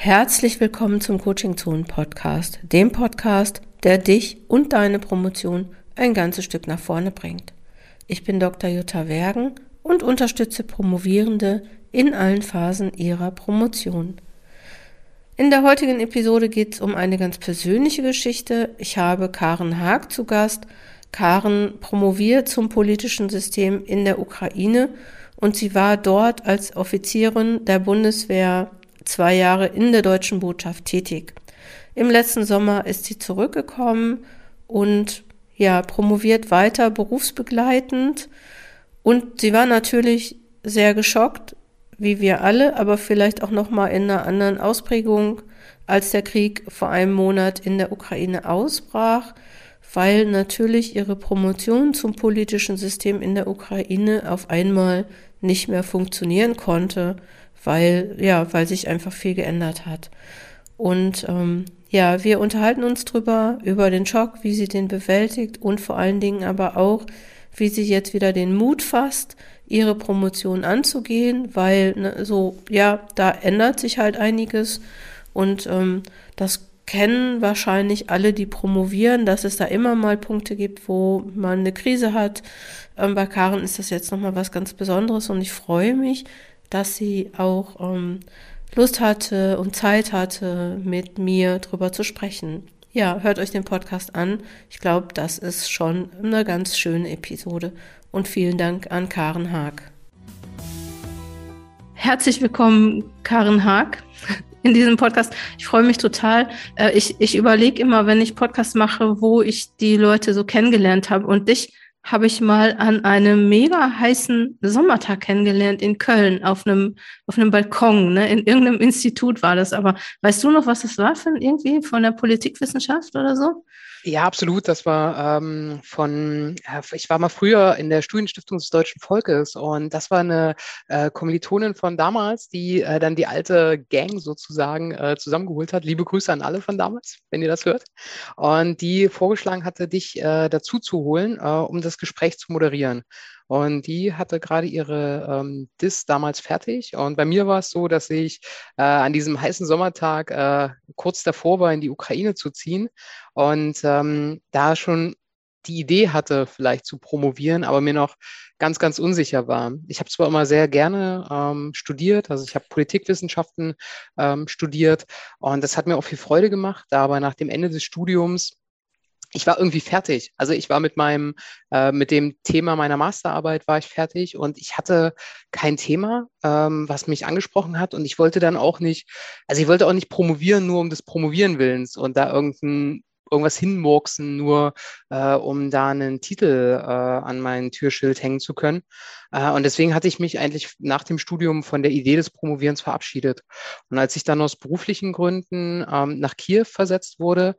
Herzlich willkommen zum Coaching Zone Podcast, dem Podcast, der dich und deine Promotion ein ganzes Stück nach vorne bringt. Ich bin Dr. Jutta Wergen und unterstütze Promovierende in allen Phasen ihrer Promotion. In der heutigen Episode geht es um eine ganz persönliche Geschichte. Ich habe Karen Haag zu Gast. Karen promoviert zum politischen System in der Ukraine und sie war dort als Offizierin der Bundeswehr zwei Jahre in der deutschen Botschaft tätig. Im letzten Sommer ist sie zurückgekommen und ja, promoviert weiter berufsbegleitend. Und sie war natürlich sehr geschockt, wie wir alle, aber vielleicht auch noch mal in einer anderen Ausprägung, als der Krieg vor einem Monat in der Ukraine ausbrach, weil natürlich ihre Promotion zum politischen System in der Ukraine auf einmal nicht mehr funktionieren konnte weil, ja, weil sich einfach viel geändert hat. Und ähm, ja, wir unterhalten uns drüber, über den Schock, wie sie den bewältigt und vor allen Dingen aber auch, wie sie jetzt wieder den Mut fasst, ihre Promotion anzugehen, weil ne, so, ja, da ändert sich halt einiges und ähm, das kennen wahrscheinlich alle, die promovieren, dass es da immer mal Punkte gibt, wo man eine Krise hat. Ähm, bei Karen ist das jetzt nochmal was ganz Besonderes und ich freue mich, dass sie auch ähm, Lust hatte und Zeit hatte, mit mir drüber zu sprechen. Ja, hört euch den Podcast an. Ich glaube, das ist schon eine ganz schöne Episode. Und vielen Dank an Karen Haag. Herzlich willkommen, Karen Haag, in diesem Podcast. Ich freue mich total. Äh, ich, ich überlege immer, wenn ich Podcasts mache, wo ich die Leute so kennengelernt habe. Und dich habe ich mal an einem mega heißen Sommertag kennengelernt in Köln auf einem, auf einem Balkon. Ne? In irgendeinem Institut war das. Aber weißt du noch, was das war für irgendwie von der Politikwissenschaft oder so? Ja, absolut. Das war ähm, von, ich war mal früher in der Studienstiftung des Deutschen Volkes und das war eine äh, Kommilitonin von damals, die äh, dann die alte Gang sozusagen äh, zusammengeholt hat. Liebe Grüße an alle von damals, wenn ihr das hört. Und die vorgeschlagen hatte, dich äh, dazu zu holen, äh, um das Gespräch zu moderieren. Und die hatte gerade ihre ähm, Dis damals fertig. Und bei mir war es so, dass ich äh, an diesem heißen Sommertag äh, kurz davor war, in die Ukraine zu ziehen und ähm, da schon die Idee hatte, vielleicht zu promovieren, aber mir noch ganz, ganz unsicher war. Ich habe zwar immer sehr gerne ähm, studiert, also ich habe Politikwissenschaften ähm, studiert und das hat mir auch viel Freude gemacht, aber nach dem Ende des Studiums ich war irgendwie fertig. Also ich war mit meinem, äh, mit dem Thema meiner Masterarbeit war ich fertig und ich hatte kein Thema, ähm, was mich angesprochen hat und ich wollte dann auch nicht, also ich wollte auch nicht promovieren nur um des Promovieren willens und da irgendein irgendwas hinmurksen, nur äh, um da einen Titel äh, an mein Türschild hängen zu können. Äh, und deswegen hatte ich mich eigentlich nach dem Studium von der Idee des Promovierens verabschiedet. Und als ich dann aus beruflichen Gründen ähm, nach Kiew versetzt wurde,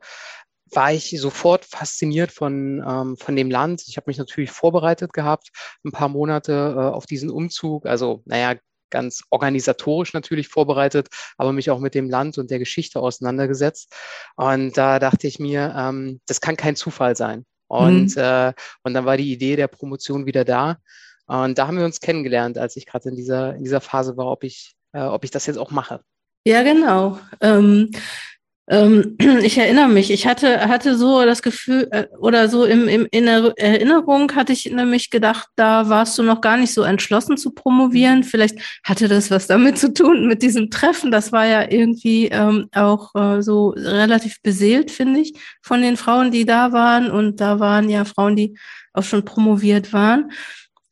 war ich sofort fasziniert von, ähm, von dem Land. Ich habe mich natürlich vorbereitet gehabt, ein paar Monate äh, auf diesen Umzug. Also, naja, ganz organisatorisch natürlich vorbereitet, aber mich auch mit dem Land und der Geschichte auseinandergesetzt. Und da dachte ich mir, ähm, das kann kein Zufall sein. Und, mhm. äh, und dann war die Idee der Promotion wieder da. Und da haben wir uns kennengelernt, als ich gerade in dieser, in dieser Phase war, ob ich, äh, ob ich das jetzt auch mache. Ja, genau. Ähm, ähm, ich erinnere mich, ich hatte, hatte so das Gefühl, äh, oder so im, im, in der Erinnerung hatte ich nämlich gedacht, da warst du noch gar nicht so entschlossen zu promovieren. Vielleicht hatte das was damit zu tun, mit diesem Treffen. Das war ja irgendwie ähm, auch äh, so relativ beseelt, finde ich, von den Frauen, die da waren. Und da waren ja Frauen, die auch schon promoviert waren.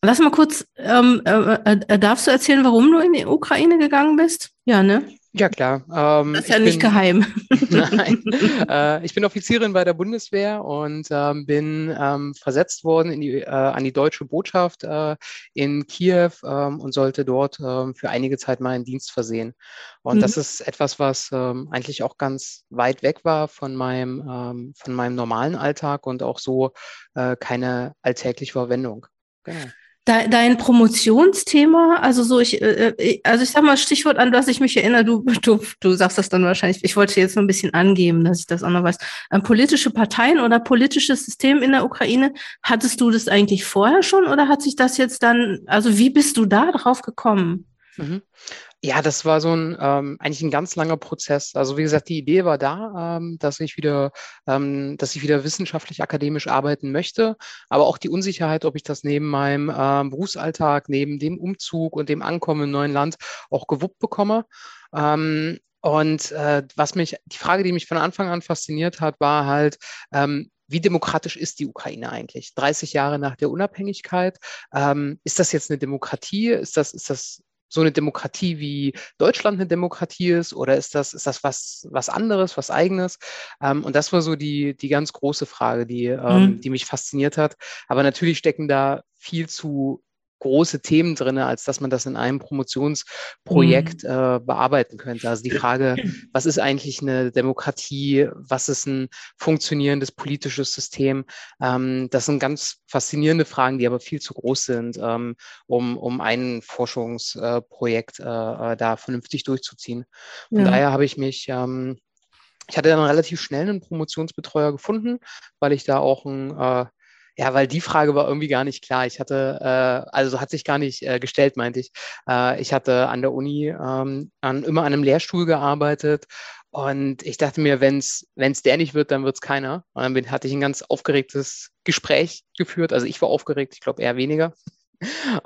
Lass mal kurz, ähm, äh, äh, darfst du erzählen, warum du in die Ukraine gegangen bist? Ja, ne? Ja, klar. Ähm, das ist ja nicht bin, geheim. Nein. Äh, ich bin Offizierin bei der Bundeswehr und ähm, bin ähm, versetzt worden in die, äh, an die deutsche Botschaft äh, in Kiew ähm, und sollte dort ähm, für einige Zeit meinen Dienst versehen. Und mhm. das ist etwas, was ähm, eigentlich auch ganz weit weg war von meinem, von meinem normalen Alltag und auch so äh, keine alltägliche Verwendung. Genau dein Promotionsthema, also so ich, äh, äh, also ich sag mal Stichwort an das ich mich erinnere, du, du, du sagst das dann wahrscheinlich, ich wollte jetzt nur ein bisschen angeben, dass ich das auch noch weiß. Ähm, politische Parteien oder politisches System in der Ukraine, hattest du das eigentlich vorher schon oder hat sich das jetzt dann, also wie bist du da drauf gekommen? Mhm. Ja, das war so ein ähm, eigentlich ein ganz langer Prozess. Also wie gesagt, die Idee war da, ähm, dass ich wieder, ähm, dass ich wieder wissenschaftlich akademisch arbeiten möchte, aber auch die Unsicherheit, ob ich das neben meinem ähm, Berufsalltag, neben dem Umzug und dem Ankommen im neuen Land auch gewuppt bekomme. Ähm, und äh, was mich, die Frage, die mich von Anfang an fasziniert hat, war halt, ähm, wie demokratisch ist die Ukraine eigentlich? 30 Jahre nach der Unabhängigkeit. Ähm, ist das jetzt eine Demokratie? Ist das, ist das so eine Demokratie wie Deutschland eine Demokratie ist oder ist das, ist das was, was anderes, was eigenes? Ähm, und das war so die, die ganz große Frage, die, ähm, mhm. die mich fasziniert hat. Aber natürlich stecken da viel zu große Themen drin, als dass man das in einem Promotionsprojekt mhm. äh, bearbeiten könnte. Also die Frage, was ist eigentlich eine Demokratie, was ist ein funktionierendes politisches System, ähm, das sind ganz faszinierende Fragen, die aber viel zu groß sind, ähm, um, um ein Forschungsprojekt äh, äh, da vernünftig durchzuziehen. Von ja. daher habe ich mich ähm, ich hatte dann relativ schnell einen Promotionsbetreuer gefunden, weil ich da auch ein äh, ja, weil die Frage war irgendwie gar nicht klar. Ich hatte, äh, also hat sich gar nicht äh, gestellt, meinte ich. Äh, ich hatte an der Uni ähm, an, immer an einem Lehrstuhl gearbeitet und ich dachte mir, wenn es der nicht wird, dann wird es keiner. Und dann bin, hatte ich ein ganz aufgeregtes Gespräch geführt. Also ich war aufgeregt, ich glaube eher weniger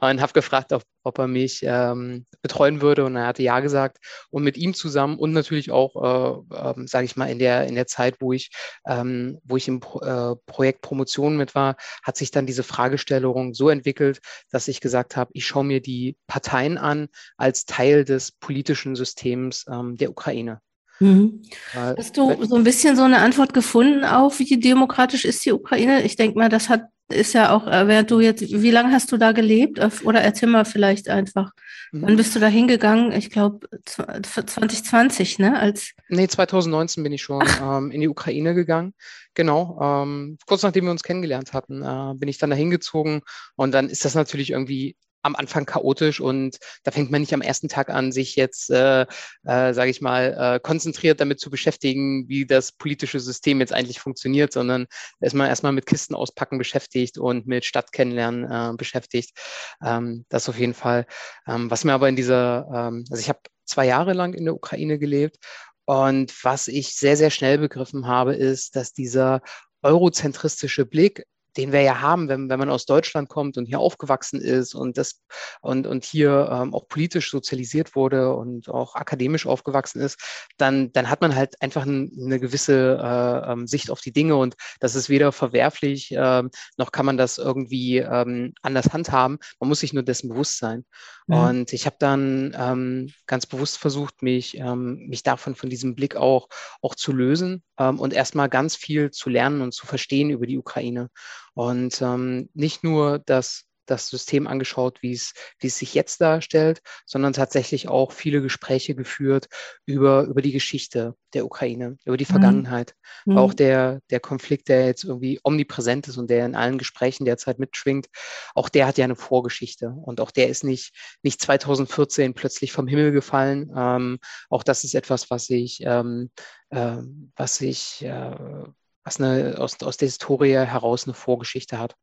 und habe gefragt, ob, ob er mich ähm, betreuen würde und er hatte ja gesagt und mit ihm zusammen und natürlich auch, äh, äh, sage ich mal, in der in der Zeit, wo ich ähm, wo ich im Pro, äh, Projekt Promotion mit war, hat sich dann diese Fragestellung so entwickelt, dass ich gesagt habe, ich schaue mir die Parteien an als Teil des politischen Systems ähm, der Ukraine. Mhm. Hast du so ein bisschen so eine Antwort gefunden auf, wie demokratisch ist die Ukraine? Ich denke mal, das hat ist ja auch, äh, während du jetzt, wie lange hast du da gelebt? Oder erzähl mal vielleicht einfach. Mhm. Wann bist du da hingegangen? Ich glaube 2020, ne? Als nee, 2019 bin ich schon ähm, in die Ukraine gegangen. Genau. Ähm, kurz nachdem wir uns kennengelernt hatten, äh, bin ich dann da hingezogen und dann ist das natürlich irgendwie am Anfang chaotisch und da fängt man nicht am ersten Tag an, sich jetzt, äh, äh, sage ich mal, äh, konzentriert damit zu beschäftigen, wie das politische System jetzt eigentlich funktioniert, sondern da ist man erstmal mit Kisten auspacken beschäftigt und mit Stadt kennenlernen äh, beschäftigt. Ähm, das auf jeden Fall. Ähm, was mir aber in dieser, ähm, also ich habe zwei Jahre lang in der Ukraine gelebt und was ich sehr, sehr schnell begriffen habe, ist, dass dieser eurozentristische Blick den wir ja haben, wenn, wenn man aus Deutschland kommt und hier aufgewachsen ist und das und, und hier ähm, auch politisch sozialisiert wurde und auch akademisch aufgewachsen ist, dann, dann hat man halt einfach ein, eine gewisse äh, ähm, Sicht auf die Dinge und das ist weder verwerflich, äh, noch kann man das irgendwie ähm, anders handhaben. Man muss sich nur dessen bewusst sein. Mhm. Und ich habe dann ähm, ganz bewusst versucht, mich, ähm, mich davon, von diesem Blick auch, auch zu lösen ähm, und erstmal ganz viel zu lernen und zu verstehen über die Ukraine. Und ähm, nicht nur das das System angeschaut, wie es, wie es sich jetzt darstellt, sondern tatsächlich auch viele Gespräche geführt über, über die Geschichte der Ukraine, über die mhm. Vergangenheit. Mhm. Auch der, der Konflikt, der jetzt irgendwie omnipräsent ist und der in allen Gesprächen derzeit mitschwingt, auch der hat ja eine Vorgeschichte. Und auch der ist nicht, nicht 2014 plötzlich vom Himmel gefallen. Ähm, auch das ist etwas, was ich, ähm, äh, was ich, äh, was eine, aus, aus der Historie heraus eine Vorgeschichte hat.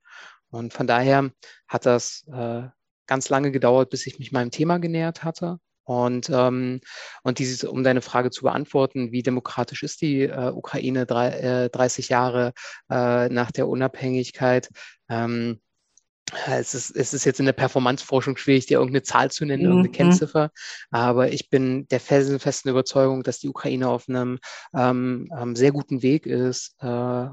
Und von daher hat das äh, ganz lange gedauert, bis ich mich meinem Thema genähert hatte. Und, ähm, und dieses, um deine Frage zu beantworten, wie demokratisch ist die äh, Ukraine drei, äh, 30 Jahre äh, nach der Unabhängigkeit? Ähm, es ist, es ist jetzt in der Performanceforschung schwierig, dir irgendeine Zahl zu nennen, irgendeine mhm. Kennziffer. Aber ich bin der festen Überzeugung, dass die Ukraine auf einem ähm, ähm, sehr guten Weg ist, äh,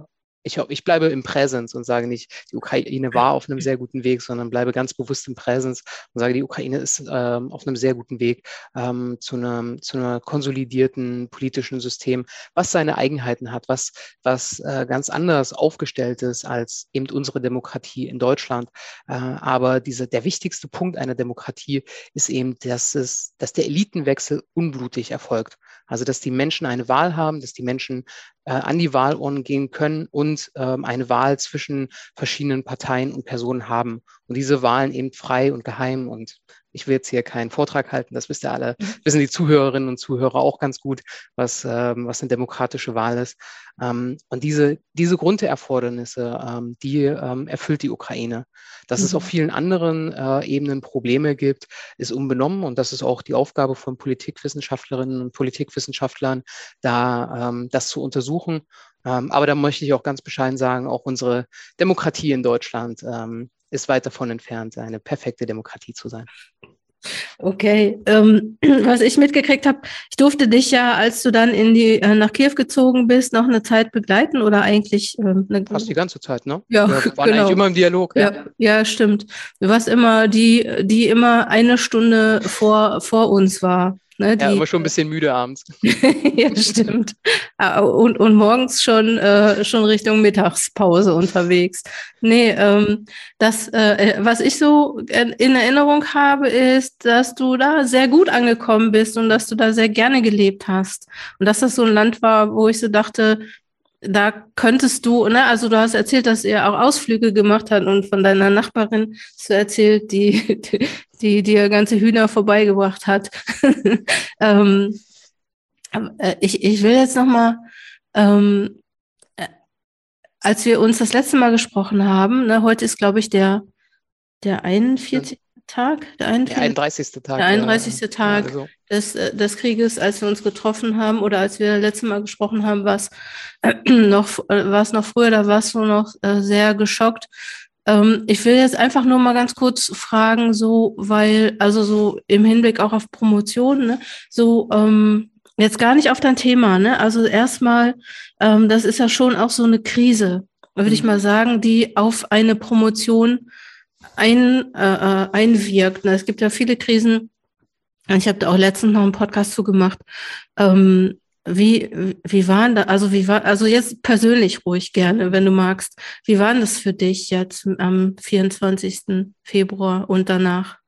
ich, ich bleibe im Präsens und sage nicht, die Ukraine war auf einem sehr guten Weg, sondern bleibe ganz bewusst im Präsens und sage, die Ukraine ist ähm, auf einem sehr guten Weg ähm, zu, einem, zu einer konsolidierten politischen System, was seine Eigenheiten hat, was, was äh, ganz anders aufgestellt ist als eben unsere Demokratie in Deutschland. Äh, aber diese, der wichtigste Punkt einer Demokratie ist eben, dass, es, dass der Elitenwechsel unblutig erfolgt. Also, dass die Menschen eine Wahl haben, dass die Menschen äh, an die Wahlurnen gehen können und ähm, eine Wahl zwischen verschiedenen Parteien und Personen haben. Und diese Wahlen eben frei und geheim und ich will jetzt hier keinen Vortrag halten, das wisst ihr alle, mhm. wissen die Zuhörerinnen und Zuhörer auch ganz gut, was, ähm, was eine demokratische Wahl ist. Ähm, und diese, diese Grunderfordernisse, ähm, die ähm, erfüllt die Ukraine. Dass mhm. es auf vielen anderen äh, Ebenen Probleme gibt, ist unbenommen und das ist auch die Aufgabe von Politikwissenschaftlerinnen und Politikwissenschaftlern, da ähm, das zu untersuchen. Ähm, aber da möchte ich auch ganz bescheiden sagen, auch unsere Demokratie in Deutschland ist weit davon entfernt, eine perfekte Demokratie zu sein. Okay, ähm, was ich mitgekriegt habe, ich durfte dich ja, als du dann in die äh, nach Kiew gezogen bist, noch eine Zeit begleiten oder eigentlich ähm, eine, fast die ganze Zeit, ne? Ja, wir waren genau. eigentlich immer im Dialog. Ja. ja, ja, stimmt. Du warst immer die, die immer eine Stunde vor vor uns war. Ne, ja, immer schon ein bisschen müde abends. ja, stimmt. Ah, und, und morgens schon, äh, schon Richtung Mittagspause unterwegs. Nee, ähm, das, äh, was ich so in Erinnerung habe, ist, dass du da sehr gut angekommen bist und dass du da sehr gerne gelebt hast. Und dass das so ein Land war, wo ich so dachte, da könntest du, ne, also du hast erzählt, dass ihr auch Ausflüge gemacht habt und von deiner Nachbarin hast du erzählt, die, die, die dir ganze Hühner vorbeigebracht hat. ähm, äh, ich, ich will jetzt nochmal, ähm, äh, als wir uns das letzte Mal gesprochen haben, ne, heute ist, glaube ich, der, der 41. Tag, der 31. Tag. Der 31. Ja, Tag also. des, äh, des Krieges, als wir uns getroffen haben oder als wir das letzte Mal gesprochen haben, war es äh, noch, äh, noch früher, da warst du noch äh, sehr geschockt. Ähm, ich will jetzt einfach nur mal ganz kurz fragen, so, weil, also so im Hinblick auch auf Promotion, ne, so, ähm, jetzt gar nicht auf dein Thema, ne? Also erstmal, ähm, das ist ja schon auch so eine Krise, würde mhm. ich mal sagen, die auf eine Promotion ein, äh, äh, einwirkt. Es gibt ja viele Krisen. Ich habe da auch letztens noch einen Podcast zugemacht. Ähm, wie, wie waren da, also wie war, also jetzt persönlich ruhig gerne, wenn du magst. Wie waren das für dich jetzt am 24. Februar und danach?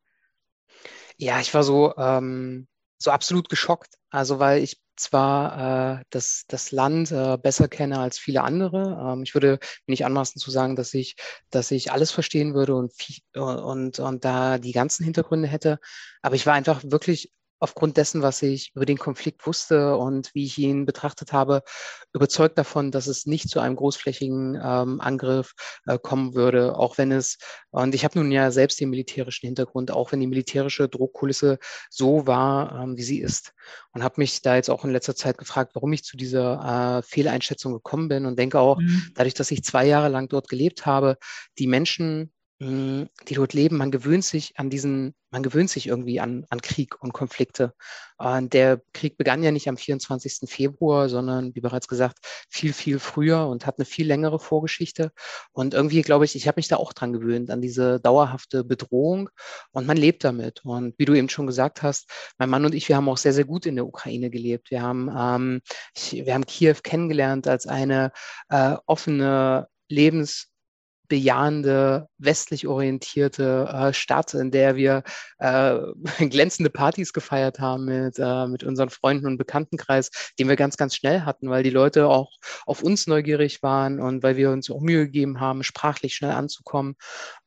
Ja, ich war so, ähm, so absolut geschockt. Also, weil ich zwar äh, das, das Land äh, besser kenne als viele andere. Ähm, ich würde nicht anmaßen zu sagen, dass ich, dass ich alles verstehen würde und, und, und da die ganzen Hintergründe hätte. Aber ich war einfach wirklich aufgrund dessen, was ich über den Konflikt wusste und wie ich ihn betrachtet habe, überzeugt davon, dass es nicht zu einem großflächigen ähm, Angriff äh, kommen würde, auch wenn es, und ich habe nun ja selbst den militärischen Hintergrund, auch wenn die militärische Druckkulisse so war, ähm, wie sie ist. Und habe mich da jetzt auch in letzter Zeit gefragt, warum ich zu dieser äh, Fehleinschätzung gekommen bin und denke auch, mhm. dadurch, dass ich zwei Jahre lang dort gelebt habe, die Menschen, die dort leben, man gewöhnt sich an diesen, man gewöhnt sich irgendwie an, an Krieg und Konflikte. Und der Krieg begann ja nicht am 24. Februar, sondern, wie bereits gesagt, viel, viel früher und hat eine viel längere Vorgeschichte. Und irgendwie, glaube ich, ich habe mich da auch dran gewöhnt, an diese dauerhafte Bedrohung und man lebt damit. Und wie du eben schon gesagt hast, mein Mann und ich, wir haben auch sehr, sehr gut in der Ukraine gelebt. Wir haben, ähm, ich, wir haben Kiew kennengelernt als eine äh, offene, lebens bejahende, westlich orientierte äh, Stadt, in der wir äh, glänzende Partys gefeiert haben mit, äh, mit unseren Freunden und Bekanntenkreis, den wir ganz, ganz schnell hatten, weil die Leute auch auf uns neugierig waren und weil wir uns auch Mühe gegeben haben, sprachlich schnell anzukommen.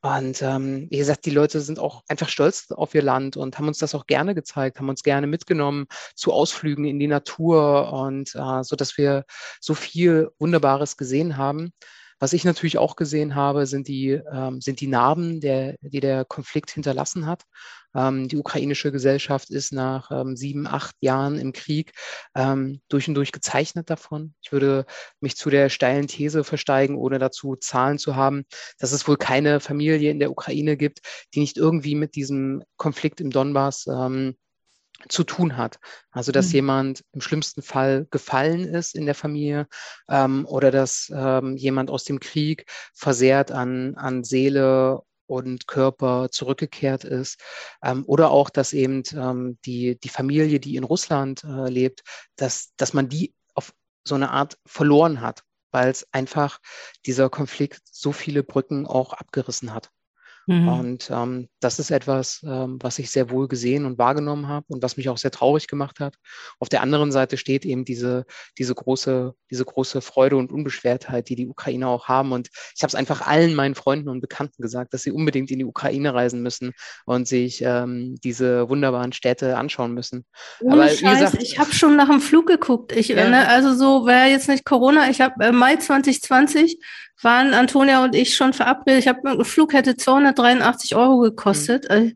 Und ähm, wie gesagt, die Leute sind auch einfach stolz auf ihr Land und haben uns das auch gerne gezeigt, haben uns gerne mitgenommen zu Ausflügen in die Natur und äh, so, dass wir so viel Wunderbares gesehen haben. Was ich natürlich auch gesehen habe, sind die, ähm, sind die Narben, der, die der Konflikt hinterlassen hat. Ähm, die ukrainische Gesellschaft ist nach ähm, sieben, acht Jahren im Krieg ähm, durch und durch gezeichnet davon. Ich würde mich zu der steilen These versteigen, ohne dazu Zahlen zu haben, dass es wohl keine Familie in der Ukraine gibt, die nicht irgendwie mit diesem Konflikt im Donbass ähm, zu tun hat. Also dass mhm. jemand im schlimmsten Fall gefallen ist in der Familie ähm, oder dass ähm, jemand aus dem Krieg versehrt an, an Seele und Körper zurückgekehrt ist. Ähm, oder auch, dass eben ähm, die, die Familie, die in Russland äh, lebt, dass, dass man die auf so eine Art verloren hat, weil es einfach dieser Konflikt so viele Brücken auch abgerissen hat. Mhm. Und ähm, das ist etwas, ähm, was ich sehr wohl gesehen und wahrgenommen habe und was mich auch sehr traurig gemacht hat. Auf der anderen Seite steht eben diese, diese, große, diese große Freude und Unbeschwertheit, die die Ukrainer auch haben. Und ich habe es einfach allen meinen Freunden und Bekannten gesagt, dass sie unbedingt in die Ukraine reisen müssen und sich ähm, diese wunderbaren Städte anschauen müssen. Ohne Aber, Scheiß, gesagt, ich habe schon nach dem Flug geguckt. Ich, ja. ne, also so wäre jetzt nicht Corona. Ich habe äh, Mai 2020 waren Antonia und ich schon verabredet. Ich habe ein Flug hätte 283 Euro gekostet. Mhm.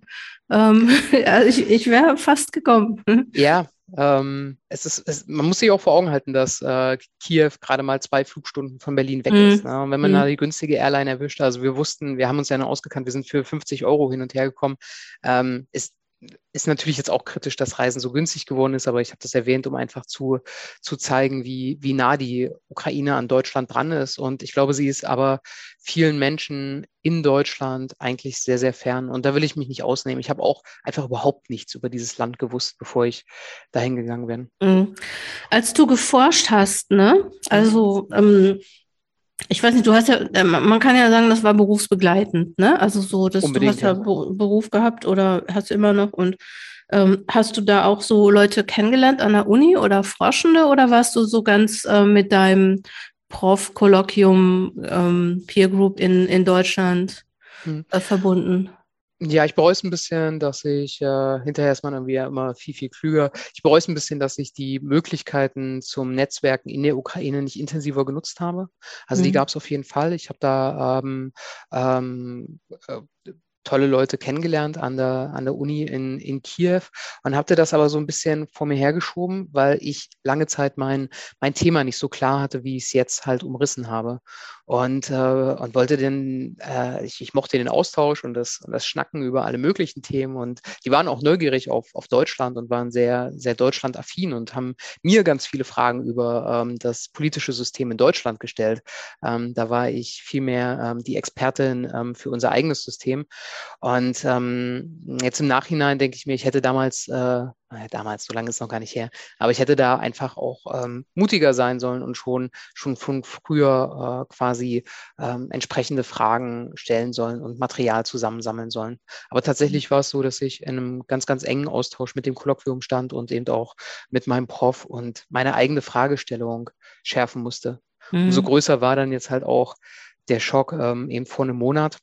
Ähm, ja, ich ich wäre fast gekommen. Ja, ähm, es ist, es, man muss sich auch vor Augen halten, dass äh, Kiew gerade mal zwei Flugstunden von Berlin weg mhm. ist. Ne? Und wenn man mhm. da die günstige Airline erwischt, also wir wussten, wir haben uns ja noch ausgekannt, wir sind für 50 Euro hin und her gekommen, ähm, ist ist natürlich jetzt auch kritisch, dass Reisen so günstig geworden ist, aber ich habe das erwähnt, um einfach zu, zu zeigen, wie, wie nah die Ukraine an Deutschland dran ist. Und ich glaube, sie ist aber vielen Menschen in Deutschland eigentlich sehr, sehr fern. Und da will ich mich nicht ausnehmen. Ich habe auch einfach überhaupt nichts über dieses Land gewusst, bevor ich dahin gegangen bin. Mhm. Als du geforscht hast, ne? Also ähm, ich weiß nicht, du hast ja, äh, man kann ja sagen, das war berufsbegleitend, ne? Also so, dass Unbedingt, du hast ja, ja Beruf gehabt oder hast du immer noch und ähm, hast du da auch so Leute kennengelernt an der Uni oder Forschende oder warst du so ganz äh, mit deinem Prof-Kolloquium ähm, Peer Group in, in Deutschland hm. äh, verbunden? Ja, ich bereue es ein bisschen, dass ich, äh, hinterher ist man irgendwie ja immer viel, viel klüger. Ich bereue es ein bisschen, dass ich die Möglichkeiten zum Netzwerken in der Ukraine nicht intensiver genutzt habe. Also mhm. die gab es auf jeden Fall. Ich habe da ähm, ähm, äh, tolle Leute kennengelernt an der, an der Uni in, in Kiew und habe das aber so ein bisschen vor mir hergeschoben, weil ich lange Zeit mein, mein Thema nicht so klar hatte, wie ich es jetzt halt umrissen habe. Und, äh, und wollte den, äh, ich, ich mochte den Austausch und das, das Schnacken über alle möglichen Themen. Und die waren auch neugierig auf, auf Deutschland und waren sehr, sehr deutschlandaffin und haben mir ganz viele Fragen über ähm, das politische System in Deutschland gestellt. Ähm, da war ich vielmehr ähm, die Expertin ähm, für unser eigenes System. Und ähm, jetzt im Nachhinein denke ich mir, ich hätte damals, äh, damals, so lange ist es noch gar nicht her, aber ich hätte da einfach auch ähm, mutiger sein sollen und schon, schon von früher äh, quasi ähm, entsprechende Fragen stellen sollen und Material zusammensammeln sollen. Aber tatsächlich war es so, dass ich in einem ganz, ganz engen Austausch mit dem Kolloquium stand und eben auch mit meinem Prof und meine eigene Fragestellung schärfen musste. Mhm. Umso größer war dann jetzt halt auch der Schock ähm, eben vor einem Monat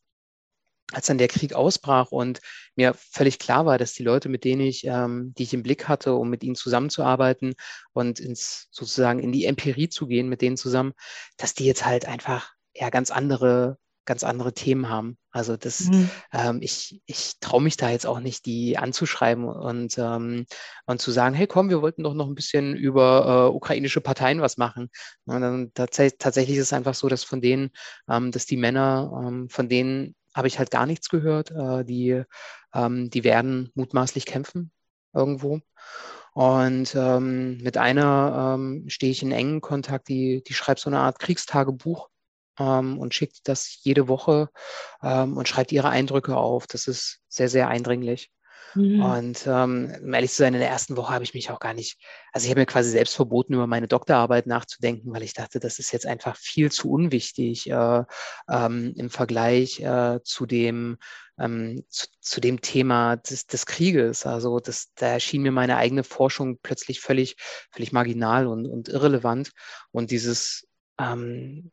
als dann der Krieg ausbrach und mir völlig klar war, dass die Leute, mit denen ich, ähm, die ich im Blick hatte, um mit ihnen zusammenzuarbeiten und ins sozusagen in die Empirie zu gehen mit denen zusammen, dass die jetzt halt einfach ja ganz andere ganz andere Themen haben. Also das, mhm. ähm, ich, ich traue mich da jetzt auch nicht, die anzuschreiben und, ähm, und zu sagen, hey komm, wir wollten doch noch ein bisschen über äh, ukrainische Parteien was machen. Und dann tats tatsächlich ist es einfach so, dass von denen, ähm, dass die Männer, ähm, von denen habe ich halt gar nichts gehört. Äh, die, ähm, die werden mutmaßlich kämpfen irgendwo. Und ähm, mit einer ähm, stehe ich in engen Kontakt, die, die schreibt so eine Art Kriegstagebuch ähm, und schickt das jede Woche ähm, und schreibt ihre Eindrücke auf. Das ist sehr, sehr eindringlich. Mhm. Und ähm, ehrlich zu sein, in der ersten Woche habe ich mich auch gar nicht, also ich habe mir quasi selbst verboten, über meine Doktorarbeit nachzudenken, weil ich dachte, das ist jetzt einfach viel zu unwichtig äh, ähm, im Vergleich äh, zu dem ähm, zu, zu, dem Thema des, des Krieges. Also das, da erschien mir meine eigene Forschung plötzlich völlig, völlig marginal und, und irrelevant. Und dieses ähm,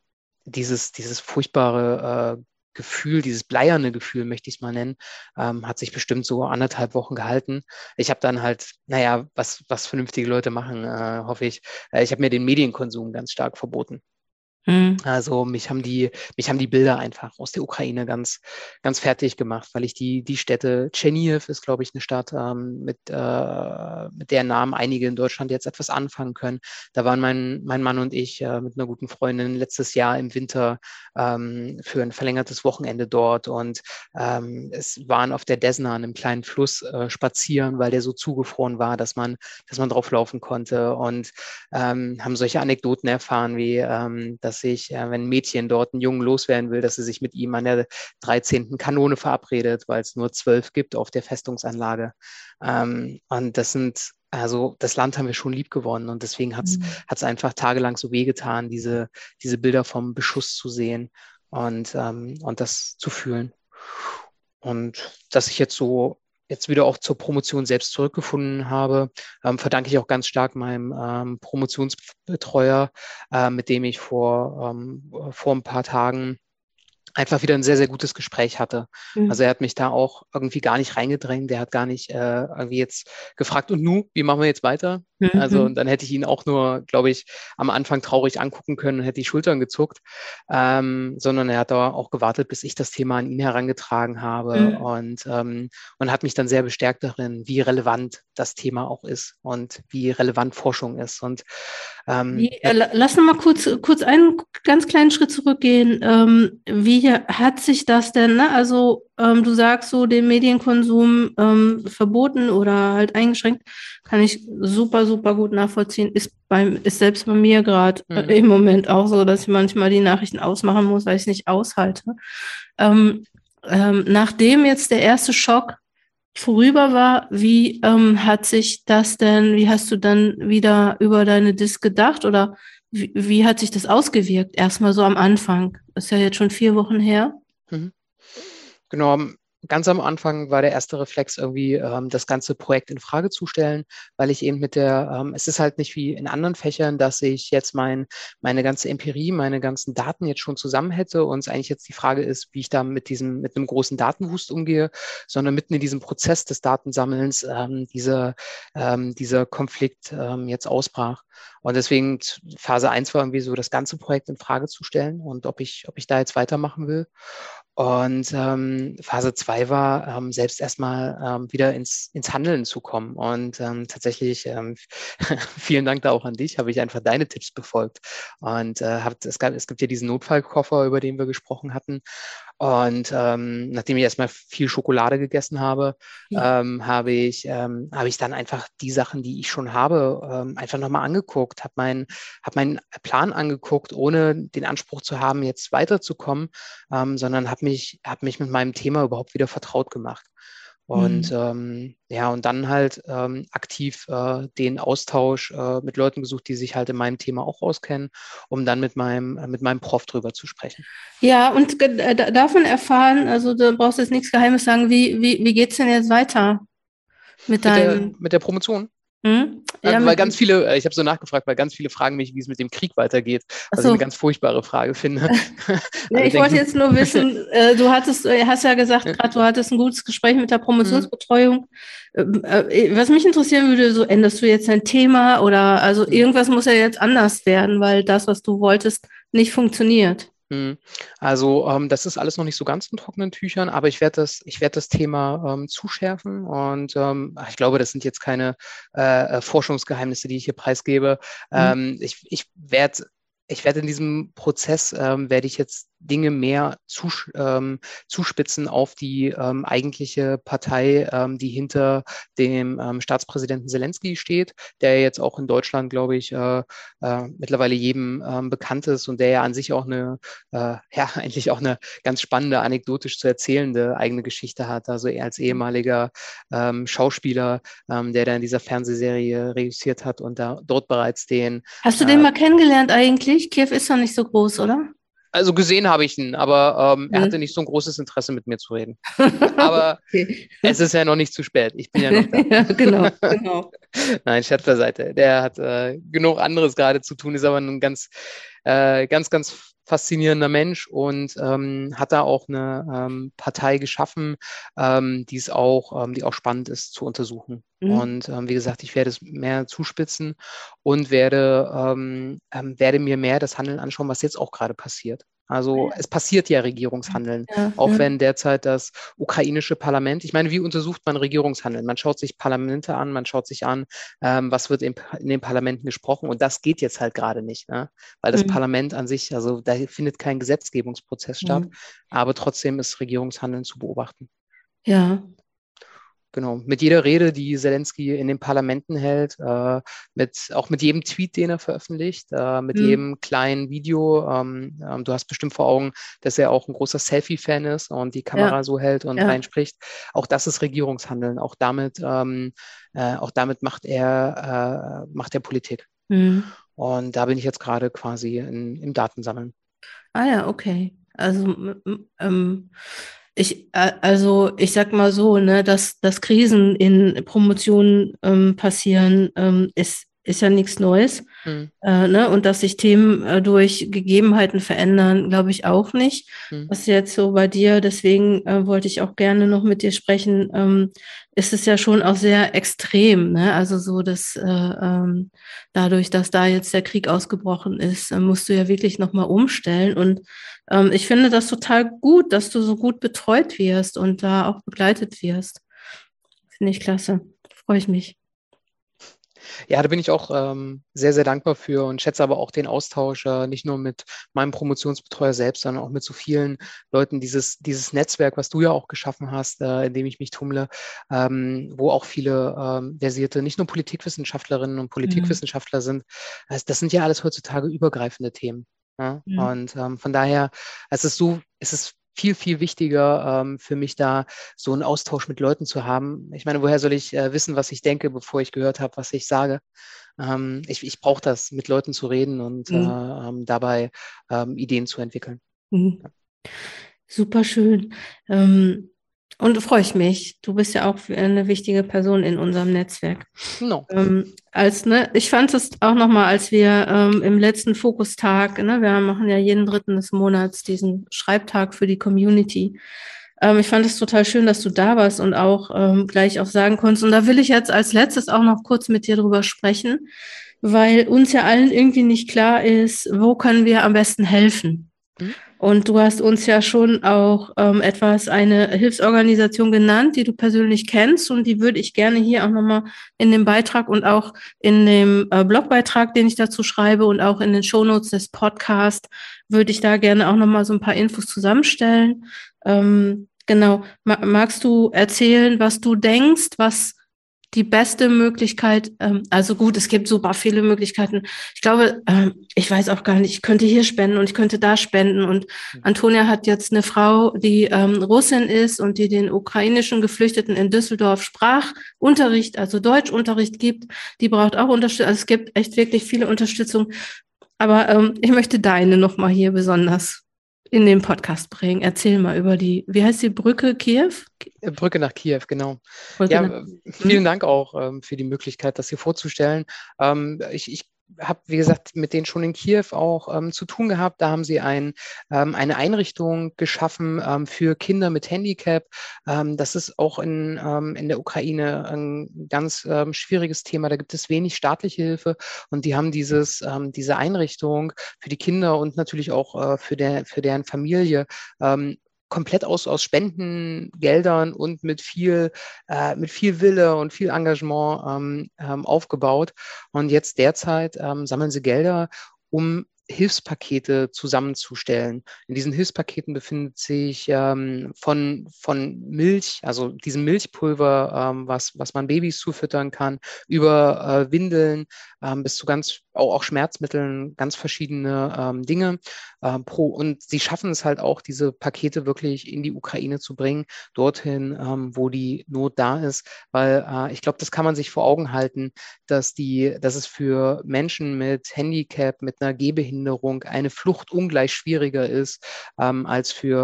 dieses, dieses furchtbare äh, Gefühl, dieses bleierne Gefühl, möchte ich es mal nennen, ähm, hat sich bestimmt so anderthalb Wochen gehalten. Ich habe dann halt, naja, was, was vernünftige Leute machen, äh, hoffe ich. Äh, ich habe mir den Medienkonsum ganz stark verboten. Mhm. Also mich haben die, mich haben die Bilder einfach aus der Ukraine ganz, ganz fertig gemacht, weil ich die, die Städte, Tscherniev ist, glaube ich, eine Stadt, ähm, mit, äh, mit deren Namen einige in Deutschland jetzt etwas anfangen können. Da waren mein, mein Mann und ich äh, mit einer guten Freundin letztes Jahr im Winter ähm, für ein verlängertes Wochenende dort und ähm, es waren auf der Desna, einem kleinen Fluss, äh, spazieren, weil der so zugefroren war, dass man, dass man drauf laufen konnte und ähm, haben solche Anekdoten erfahren, wie ähm, dass sich, äh, wenn ein Mädchen dort einen Jungen loswerden will, dass sie sich mit ihm an der 13. Kanone verabredet, weil es nur zwölf gibt auf der Festungsanlage. Ähm, und das sind also das Land haben wir schon lieb gewonnen und deswegen hat es mhm. einfach tagelang so wehgetan, diese, diese Bilder vom Beschuss zu sehen und, ähm, und das zu fühlen. und dass ich jetzt so jetzt wieder auch zur Promotion selbst zurückgefunden habe, ähm, verdanke ich auch ganz stark meinem ähm, Promotionsbetreuer, äh, mit dem ich vor, ähm, vor ein paar Tagen einfach wieder ein sehr, sehr gutes Gespräch hatte. Mhm. Also er hat mich da auch irgendwie gar nicht reingedrängt, der hat gar nicht äh, irgendwie jetzt gefragt, und nu, wie machen wir jetzt weiter? Mhm. Also und dann hätte ich ihn auch nur, glaube ich, am Anfang traurig angucken können und hätte die Schultern gezuckt, ähm, sondern er hat da auch gewartet, bis ich das Thema an ihn herangetragen habe mhm. und, ähm, und hat mich dann sehr bestärkt darin, wie relevant das Thema auch ist und wie relevant Forschung ist. Und ähm, wie, äh, lass noch mal kurz, kurz einen ganz kleinen Schritt zurückgehen. Ähm, wie hat sich das denn, ne? also ähm, du sagst so, den Medienkonsum ähm, verboten oder halt eingeschränkt, kann ich super, super gut nachvollziehen. Ist, beim, ist selbst bei mir gerade äh, mhm. im Moment auch so, dass ich manchmal die Nachrichten ausmachen muss, weil ich es nicht aushalte. Ähm, ähm, nachdem jetzt der erste Schock vorüber war, wie ähm, hat sich das denn, wie hast du dann wieder über deine Disk gedacht oder wie, wie hat sich das ausgewirkt? Erstmal so am Anfang. Ist ja jetzt schon vier Wochen her. Mhm. Genau, ganz am Anfang war der erste Reflex irgendwie, ähm, das ganze Projekt in Frage zu stellen, weil ich eben mit der, ähm, es ist halt nicht wie in anderen Fächern, dass ich jetzt mein, meine ganze Empirie, meine ganzen Daten jetzt schon zusammen hätte und es eigentlich jetzt die Frage ist, wie ich da mit diesem, mit einem großen Datenwust umgehe, sondern mitten in diesem Prozess des Datensammelns ähm, dieser, ähm, dieser Konflikt ähm, jetzt ausbrach. Und deswegen Phase 1 war irgendwie so, das ganze Projekt in Frage zu stellen und ob ich, ob ich da jetzt weitermachen will. Und ähm, Phase 2 war, ähm, selbst erstmal ähm, wieder ins, ins Handeln zu kommen. Und ähm, tatsächlich, ähm, vielen Dank da auch an dich, habe ich einfach deine Tipps befolgt. Und äh, hab, es, gab, es gibt ja diesen Notfallkoffer, über den wir gesprochen hatten. Und ähm, nachdem ich erstmal viel Schokolade gegessen habe, ja. ähm, habe ich, ähm, habe ich dann einfach die Sachen, die ich schon habe, ähm, einfach nochmal angeguckt, habe meinen hab meinen Plan angeguckt, ohne den Anspruch zu haben, jetzt weiterzukommen, ähm, sondern habe mich, hab mich mit meinem Thema überhaupt wieder vertraut gemacht. Und mhm. ähm, ja, und dann halt ähm, aktiv äh, den Austausch äh, mit Leuten gesucht, die sich halt in meinem Thema auch auskennen, um dann mit meinem, äh, mit meinem Prof drüber zu sprechen. Ja, und äh, davon erfahren, also du brauchst jetzt nichts Geheimes sagen, wie, wie, wie geht es denn jetzt weiter mit deinem. Mit der, mit der Promotion? Hm? Ja, weil ganz viele, äh, ich habe so nachgefragt, weil ganz viele fragen mich, wie es mit dem Krieg weitergeht, was so. ich eine ganz furchtbare Frage finde. nee, ich wollte jetzt nur wissen, äh, du hattest, äh, hast ja gesagt, gerade du hattest ein gutes Gespräch mit der Promotionsbetreuung. Mhm. Äh, was mich interessieren würde, so änderst du jetzt ein Thema oder also mhm. irgendwas muss ja jetzt anders werden, weil das, was du wolltest, nicht funktioniert. Hm. Also ähm, das ist alles noch nicht so ganz in trockenen Tüchern, aber ich werde das, ich werde das Thema ähm, zuschärfen und ähm, ich glaube, das sind jetzt keine äh, äh Forschungsgeheimnisse, die ich hier preisgebe. Mhm. ich ich werde ich werde in diesem Prozess, ähm, werde ich jetzt Dinge mehr zus ähm, zuspitzen auf die ähm, eigentliche Partei, ähm, die hinter dem ähm, Staatspräsidenten Zelensky steht, der jetzt auch in Deutschland, glaube ich, äh, äh, mittlerweile jedem ähm, bekannt ist und der ja an sich auch eine, äh, ja, eigentlich auch eine ganz spannende, anekdotisch zu erzählende eigene Geschichte hat. Also er als ehemaliger ähm, Schauspieler, ähm, der da in dieser Fernsehserie reüssiert hat und da dort bereits den. Hast du den äh, mal kennengelernt eigentlich? Kiew ist doch nicht so groß, oder? Also gesehen habe ich ihn, aber ähm, er hatte nicht so ein großes Interesse mit mir zu reden. Aber okay. es ist ja noch nicht zu spät. Ich bin ja noch da. ja, genau, genau. Nein, Scherz beiseite. Der hat äh, genug anderes gerade zu tun, ist aber ein ganz, äh, ganz, ganz faszinierender Mensch und ähm, hat da auch eine ähm, Partei geschaffen, ähm, die es auch, ähm, die auch spannend ist zu untersuchen. Mhm. Und ähm, wie gesagt, ich werde es mehr zuspitzen und werde, ähm, ähm, werde mir mehr das Handeln anschauen, was jetzt auch gerade passiert. Also es passiert ja Regierungshandeln, ja, auch ja. wenn derzeit das ukrainische Parlament, ich meine, wie untersucht man Regierungshandeln? Man schaut sich Parlamente an, man schaut sich an, ähm, was wird in, in, den Parlamenten gesprochen und das geht jetzt halt gerade nicht, ne? weil das mhm. Parlament an sich, also da findet kein Gesetzgebungsprozess statt, mhm. aber trotzdem ist Regierungshandeln zu beobachten. Ja, Genau, mit jeder Rede, die Zelensky in den Parlamenten hält, äh, mit, auch mit jedem Tweet, den er veröffentlicht, äh, mit mhm. jedem kleinen Video. Ähm, ähm, du hast bestimmt vor Augen, dass er auch ein großer Selfie-Fan ist und die Kamera ja. so hält und ja. reinspricht. Auch das ist Regierungshandeln. Auch damit, ähm, äh, auch damit macht er, äh, macht er Politik. Mhm. Und da bin ich jetzt gerade quasi in, im Datensammeln. Ah ja, okay. Also ähm, ich, also ich sag mal so, ne, dass, dass Krisen in Promotionen ähm, passieren, ähm, ist, ist ja nichts Neues. Hm. Äh, ne? Und dass sich Themen äh, durch Gegebenheiten verändern, glaube ich auch nicht. Hm. Was jetzt so bei dir, deswegen äh, wollte ich auch gerne noch mit dir sprechen, ähm, ist es ja schon auch sehr extrem. Ne? Also so, dass äh, ähm, dadurch, dass da jetzt der Krieg ausgebrochen ist, äh, musst du ja wirklich nochmal umstellen. Und ähm, ich finde das total gut, dass du so gut betreut wirst und da auch begleitet wirst. Finde ich klasse. Freue ich mich. Ja, da bin ich auch ähm, sehr, sehr dankbar für und schätze aber auch den Austausch, äh, nicht nur mit meinem Promotionsbetreuer selbst, sondern auch mit so vielen Leuten, dieses, dieses Netzwerk, was du ja auch geschaffen hast, äh, in dem ich mich tummle, ähm, wo auch viele ähm, versierte, nicht nur Politikwissenschaftlerinnen und mhm. Politikwissenschaftler mhm. sind. Also das sind ja alles heutzutage übergreifende Themen. Ja? Mhm. Und ähm, von daher, es ist so, es ist viel, viel wichtiger ähm, für mich da, so einen Austausch mit Leuten zu haben. Ich meine, woher soll ich äh, wissen, was ich denke, bevor ich gehört habe, was ich sage? Ähm, ich ich brauche das, mit Leuten zu reden und mhm. äh, dabei ähm, Ideen zu entwickeln. Mhm. Ja. Super schön. Ähm, und freue ich mich. Du bist ja auch eine wichtige Person in unserem Netzwerk. No. Ähm, als, ne, ich fand es auch nochmal, als wir ähm, im letzten Fokustag, ne, wir machen ja jeden dritten des Monats diesen Schreibtag für die Community. Ähm, ich fand es total schön, dass du da warst und auch ähm, gleich auch sagen konntest. Und da will ich jetzt als letztes auch noch kurz mit dir drüber sprechen, weil uns ja allen irgendwie nicht klar ist, wo können wir am besten helfen. Und du hast uns ja schon auch ähm, etwas, eine Hilfsorganisation genannt, die du persönlich kennst. Und die würde ich gerne hier auch nochmal in dem Beitrag und auch in dem äh, Blogbeitrag, den ich dazu schreibe und auch in den Shownotes des Podcasts, würde ich da gerne auch nochmal so ein paar Infos zusammenstellen. Ähm, genau. magst du erzählen, was du denkst, was die beste Möglichkeit, ähm, also gut, es gibt super viele Möglichkeiten. Ich glaube, ähm, ich weiß auch gar nicht, ich könnte hier spenden und ich könnte da spenden. Und hm. Antonia hat jetzt eine Frau, die ähm, Russin ist und die den ukrainischen Geflüchteten in Düsseldorf Sprachunterricht, also Deutschunterricht gibt. Die braucht auch Unterstützung. Also es gibt echt wirklich viele Unterstützung. Aber ähm, ich möchte deine nochmal hier besonders in den Podcast bringen. Erzähl mal über die, wie heißt die Brücke Kiew? Äh, Brücke nach Kiew, genau. Brücke ja, nach, vielen hm? Dank auch ähm, für die Möglichkeit, das hier vorzustellen. Ähm, ich, ich habe, wie gesagt, mit denen schon in Kiew auch ähm, zu tun gehabt. Da haben sie ein, ähm, eine Einrichtung geschaffen ähm, für Kinder mit Handicap. Ähm, das ist auch in, ähm, in der Ukraine ein ganz ähm, schwieriges Thema. Da gibt es wenig staatliche Hilfe und die haben dieses, diese Einrichtung für die Kinder und natürlich auch äh, für, der, für deren Familie komplett aus, aus Spendengeldern und mit viel, äh, mit viel Wille und viel Engagement ähm, ähm, aufgebaut. Und jetzt derzeit ähm, sammeln sie Gelder, um Hilfspakete zusammenzustellen. In diesen Hilfspaketen befindet sich ähm, von, von Milch, also diesem Milchpulver, ähm, was, was man Babys zufüttern kann, über äh, Windeln ähm, bis zu ganz auch, auch Schmerzmitteln, ganz verschiedene ähm, Dinge. Äh, pro, und sie schaffen es halt auch, diese Pakete wirklich in die Ukraine zu bringen, dorthin, ähm, wo die Not da ist. Weil äh, ich glaube, das kann man sich vor Augen halten, dass die, dass es für Menschen mit Handicap, mit einer Gehbehinderung eine Flucht ungleich schwieriger ist ähm, als für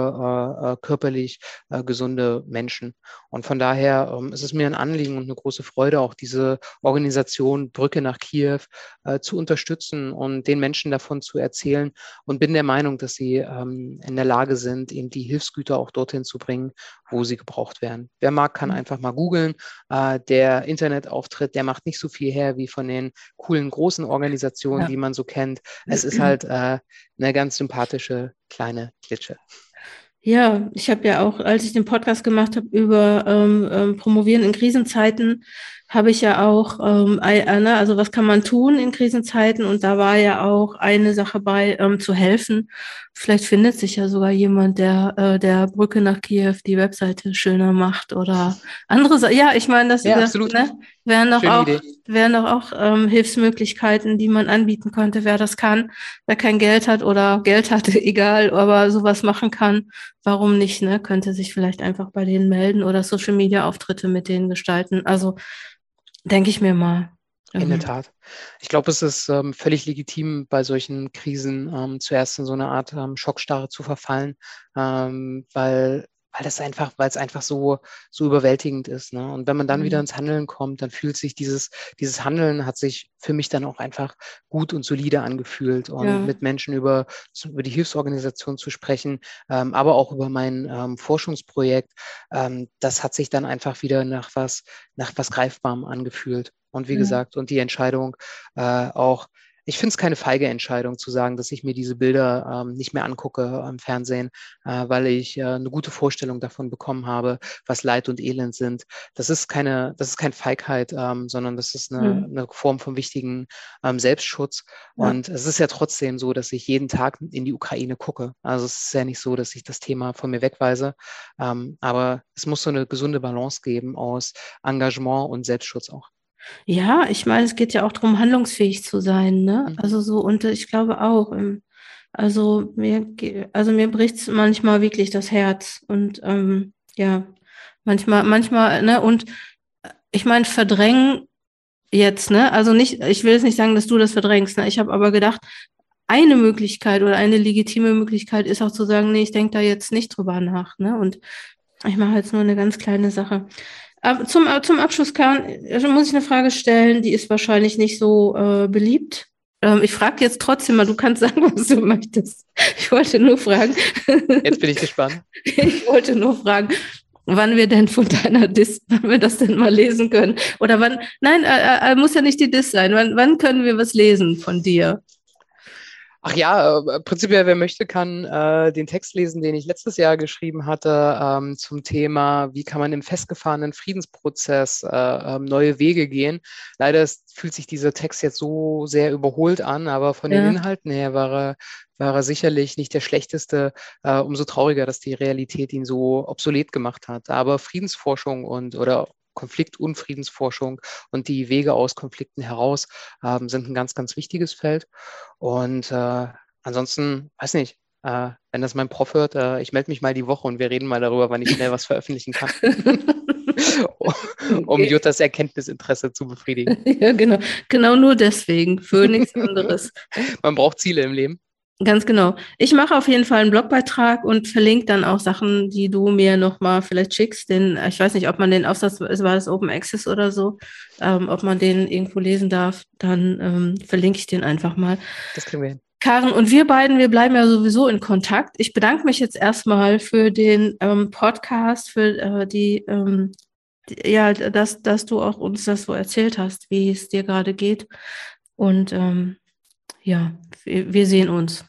äh, äh körperlich äh, gesunde Menschen. Und von daher ähm, ist es mir ein Anliegen und eine große Freude, auch diese Organisation Brücke nach Kiew äh, zu unterstützen und den Menschen davon zu erzählen und bin der Meinung, dass sie ähm, in der Lage sind, eben die Hilfsgüter auch dorthin zu bringen, wo sie gebraucht werden. Wer mag, kann mhm. einfach mal googeln. Äh, der Internetauftritt, der macht nicht so viel her wie von den coolen großen Organisationen, ja. die man so kennt. Es ist halt äh, eine ganz sympathische kleine Klitsche. Ja, ich habe ja auch, als ich den Podcast gemacht habe über ähm, ähm, Promovieren in Krisenzeiten, habe ich ja auch, ähm, ne, also was kann man tun in Krisenzeiten? Und da war ja auch eine Sache bei, ähm, zu helfen. Vielleicht findet sich ja sogar jemand, der äh, der Brücke nach Kiew die Webseite schöner macht oder andere Sachen. Ja, ich meine, das, ja, das ne, wären doch auch, wären doch auch ähm, Hilfsmöglichkeiten, die man anbieten könnte, wer das kann, wer kein Geld hat oder Geld hat, egal, aber sowas machen kann. Warum nicht, ne? Könnte sich vielleicht einfach bei denen melden oder Social Media Auftritte mit denen gestalten. Also Denke ich mir mal. In der mhm. Tat. Ich glaube, es ist ähm, völlig legitim, bei solchen Krisen ähm, zuerst in so eine Art ähm, Schockstarre zu verfallen, ähm, weil weil das einfach, weil es einfach so, so überwältigend ist. Ne? Und wenn man dann mhm. wieder ins Handeln kommt, dann fühlt sich dieses, dieses Handeln hat sich für mich dann auch einfach gut und solide angefühlt und ja. mit Menschen über, über die Hilfsorganisation zu sprechen, ähm, aber auch über mein ähm, Forschungsprojekt, ähm, das hat sich dann einfach wieder nach was, nach was Greifbarem angefühlt. Und wie ja. gesagt, und die Entscheidung äh, auch ich finde es keine feige Entscheidung zu sagen, dass ich mir diese Bilder ähm, nicht mehr angucke im Fernsehen, äh, weil ich äh, eine gute Vorstellung davon bekommen habe, was Leid und Elend sind. Das ist keine, das ist keine Feigheit, ähm, sondern das ist eine, mhm. eine Form von wichtigen ähm, Selbstschutz. Ja. Und es ist ja trotzdem so, dass ich jeden Tag in die Ukraine gucke. Also es ist ja nicht so, dass ich das Thema von mir wegweise. Ähm, aber es muss so eine gesunde Balance geben aus Engagement und Selbstschutz auch. Ja, ich meine, es geht ja auch darum, handlungsfähig zu sein, ne? Mhm. Also so, und ich glaube auch, ähm, also mir, also mir bricht es manchmal wirklich das Herz und ähm, ja, manchmal, manchmal, ne, und äh, ich meine, verdrängen jetzt, ne? Also nicht, ich will jetzt nicht sagen, dass du das verdrängst, ne? Ich habe aber gedacht, eine Möglichkeit oder eine legitime Möglichkeit ist auch zu sagen, nee, ich denke da jetzt nicht drüber nach, ne? Und ich mache jetzt nur eine ganz kleine Sache. Zum, zum Abschluss, Karen, also muss ich eine Frage stellen, die ist wahrscheinlich nicht so äh, beliebt. Ähm, ich frage jetzt trotzdem mal, du kannst sagen, was du möchtest. Ich wollte nur fragen. Jetzt bin ich gespannt. ich wollte nur fragen, wann wir denn von deiner Dis, wann wir das denn mal lesen können. Oder wann, nein, äh, äh, muss ja nicht die Dis sein. Wann, wann können wir was lesen von dir? Ach ja, äh, prinzipiell, wer möchte, kann äh, den Text lesen, den ich letztes Jahr geschrieben hatte ähm, zum Thema, wie kann man im festgefahrenen Friedensprozess äh, ähm, neue Wege gehen. Leider ist, fühlt sich dieser Text jetzt so sehr überholt an, aber von ja. den Inhalten her war er, war er sicherlich nicht der schlechteste. Äh, umso trauriger, dass die Realität ihn so obsolet gemacht hat. Aber Friedensforschung und oder Konflikt- und Friedensforschung und die Wege aus Konflikten heraus ähm, sind ein ganz, ganz wichtiges Feld. Und äh, ansonsten, weiß nicht, äh, wenn das mein Prof hört, äh, ich melde mich mal die Woche und wir reden mal darüber, wann ich schnell was veröffentlichen kann. um okay. Juttas Erkenntnisinteresse zu befriedigen. Ja, genau. Genau nur deswegen, für nichts anderes. Man braucht Ziele im Leben. Ganz genau. Ich mache auf jeden Fall einen Blogbeitrag und verlinke dann auch Sachen, die du mir nochmal vielleicht schickst. Den, ich weiß nicht, ob man den Aufsatz, war das Open Access oder so, ähm, ob man den irgendwo lesen darf, dann ähm, verlinke ich den einfach mal. Das kriegen wir hin. Karen und wir beiden, wir bleiben ja sowieso in Kontakt. Ich bedanke mich jetzt erstmal für den ähm, Podcast, für äh, die, ähm, die, ja, dass, dass du auch uns das so erzählt hast, wie es dir gerade geht. Und ähm, ja, wir, wir sehen uns.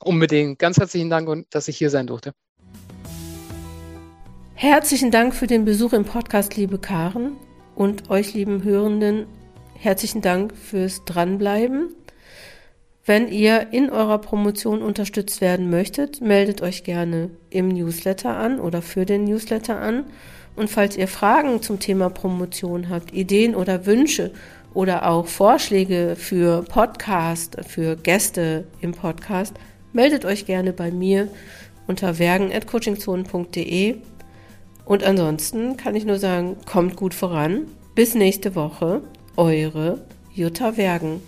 Unbedingt. Ganz herzlichen Dank und dass ich hier sein durfte. Herzlichen Dank für den Besuch im Podcast, liebe Karen und euch lieben Hörenden. Herzlichen Dank fürs Dranbleiben. Wenn ihr in eurer Promotion unterstützt werden möchtet, meldet euch gerne im Newsletter an oder für den Newsletter an. Und falls ihr Fragen zum Thema Promotion habt, Ideen oder Wünsche oder auch Vorschläge für Podcast, für Gäste im Podcast, meldet euch gerne bei mir unter wergen.coachingzonen.de. Und ansonsten kann ich nur sagen, kommt gut voran. Bis nächste Woche, eure Jutta Wergen.